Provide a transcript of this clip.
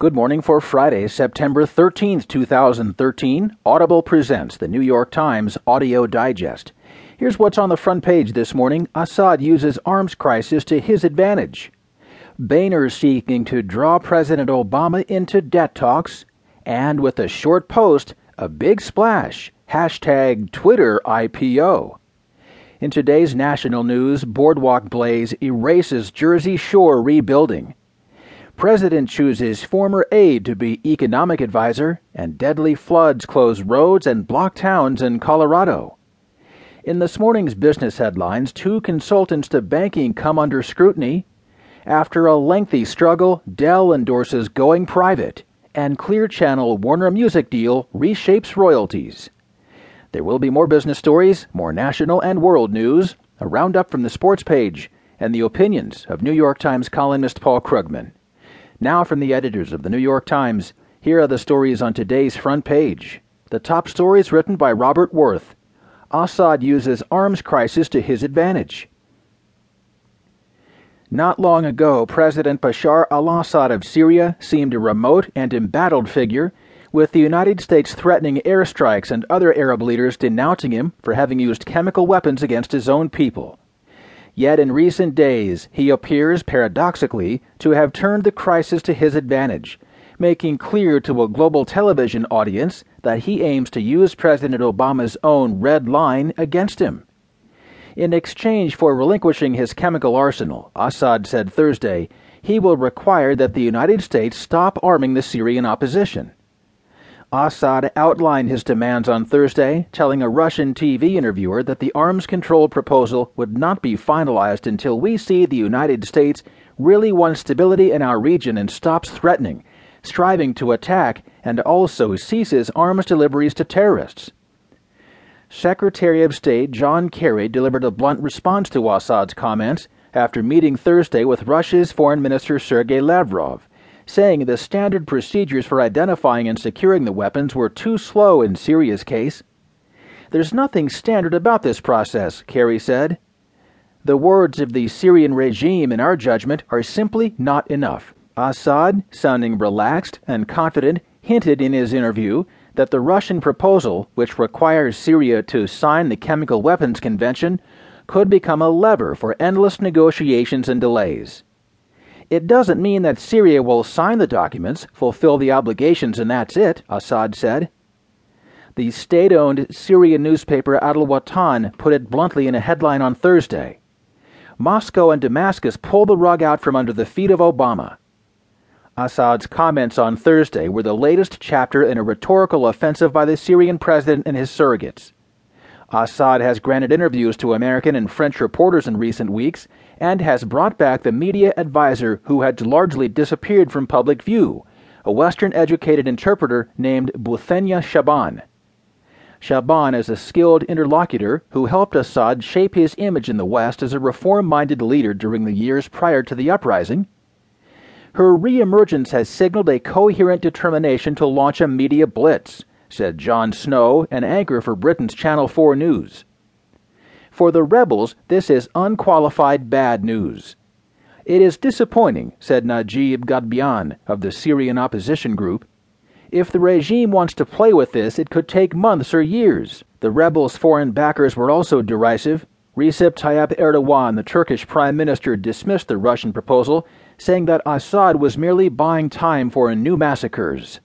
Good morning for Friday, September 13th, 2013. Audible presents the New York Times Audio Digest. Here's what's on the front page this morning Assad uses arms crisis to his advantage. Boehner seeking to draw President Obama into debt talks. And with a short post, a big splash. Hashtag Twitter IPO. In today's national news, Boardwalk Blaze erases Jersey Shore rebuilding. President chooses former aide to be economic advisor, and deadly floods close roads and block towns in Colorado. In this morning's business headlines, two consultants to banking come under scrutiny. After a lengthy struggle, Dell endorses going private, and Clear Channel Warner Music deal reshapes royalties. There will be more business stories, more national and world news, a roundup from the sports page, and the opinions of New York Times columnist Paul Krugman. Now, from the editors of the New York Times, here are the stories on today's front page. The top stories written by Robert Worth. Assad uses arms crisis to his advantage. Not long ago, President Bashar al Assad of Syria seemed a remote and embattled figure, with the United States threatening airstrikes and other Arab leaders denouncing him for having used chemical weapons against his own people. Yet in recent days, he appears, paradoxically, to have turned the crisis to his advantage, making clear to a global television audience that he aims to use President Obama's own red line against him. In exchange for relinquishing his chemical arsenal, Assad said Thursday, he will require that the United States stop arming the Syrian opposition. Assad outlined his demands on Thursday, telling a Russian TV interviewer that the arms control proposal would not be finalized until we see the United States really wants stability in our region and stops threatening, striving to attack, and also ceases arms deliveries to terrorists. Secretary of State John Kerry delivered a blunt response to Assad's comments after meeting Thursday with Russia's Foreign Minister Sergei Lavrov saying the standard procedures for identifying and securing the weapons were too slow in Syria's case. There's nothing standard about this process, Kerry said. The words of the Syrian regime, in our judgment, are simply not enough. Assad, sounding relaxed and confident, hinted in his interview that the Russian proposal, which requires Syria to sign the Chemical Weapons Convention, could become a lever for endless negotiations and delays. It doesn't mean that Syria will sign the documents, fulfill the obligations, and that's it, Assad said. The state owned Syrian newspaper Al Watan put it bluntly in a headline on Thursday. Moscow and Damascus pull the rug out from under the feet of Obama. Assad's comments on Thursday were the latest chapter in a rhetorical offensive by the Syrian president and his surrogates. Assad has granted interviews to American and French reporters in recent weeks and has brought back the media advisor who had largely disappeared from public view, a Western educated interpreter named Bouthaina Shaban. Shaban is a skilled interlocutor who helped Assad shape his image in the West as a reform minded leader during the years prior to the uprising. Her reemergence has signaled a coherent determination to launch a media blitz said Jon Snow, an anchor for Britain's Channel 4 News. For the rebels, this is unqualified bad news. It is disappointing, said Najib Ghadbian of the Syrian opposition group. If the regime wants to play with this, it could take months or years. The rebels' foreign backers were also derisive. Recep Tayyip Erdogan, the Turkish prime minister, dismissed the Russian proposal, saying that Assad was merely buying time for new massacres.